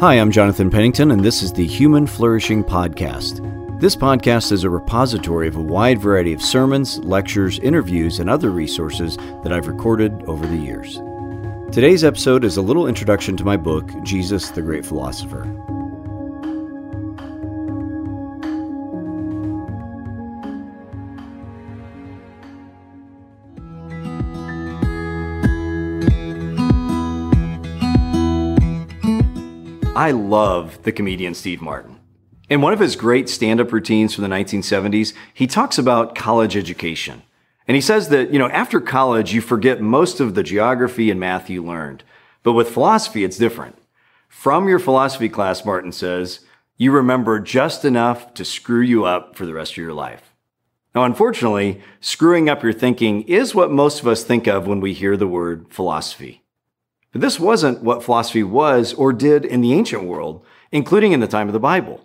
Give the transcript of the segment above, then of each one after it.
Hi, I'm Jonathan Pennington, and this is the Human Flourishing Podcast. This podcast is a repository of a wide variety of sermons, lectures, interviews, and other resources that I've recorded over the years. Today's episode is a little introduction to my book, Jesus the Great Philosopher. I love the comedian Steve Martin. In one of his great stand up routines from the 1970s, he talks about college education. And he says that, you know, after college, you forget most of the geography and math you learned. But with philosophy, it's different. From your philosophy class, Martin says, you remember just enough to screw you up for the rest of your life. Now, unfortunately, screwing up your thinking is what most of us think of when we hear the word philosophy. But this wasn't what philosophy was or did in the ancient world, including in the time of the Bible.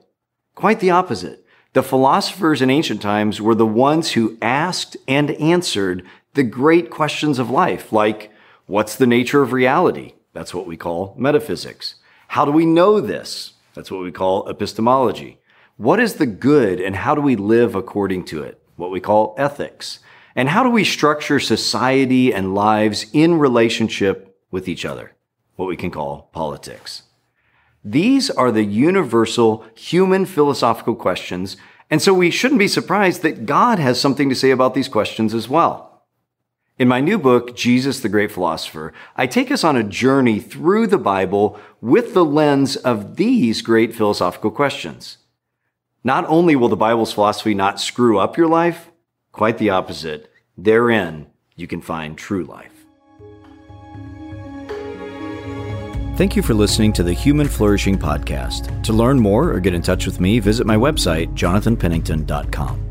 Quite the opposite. The philosophers in ancient times were the ones who asked and answered the great questions of life, like what's the nature of reality? That's what we call metaphysics. How do we know this? That's what we call epistemology. What is the good and how do we live according to it? What we call ethics. And how do we structure society and lives in relationship with each other, what we can call politics. These are the universal human philosophical questions, and so we shouldn't be surprised that God has something to say about these questions as well. In my new book, Jesus the Great Philosopher, I take us on a journey through the Bible with the lens of these great philosophical questions. Not only will the Bible's philosophy not screw up your life, quite the opposite. Therein, you can find true life. Thank you for listening to the Human Flourishing Podcast. To learn more or get in touch with me, visit my website, jonathanpennington.com.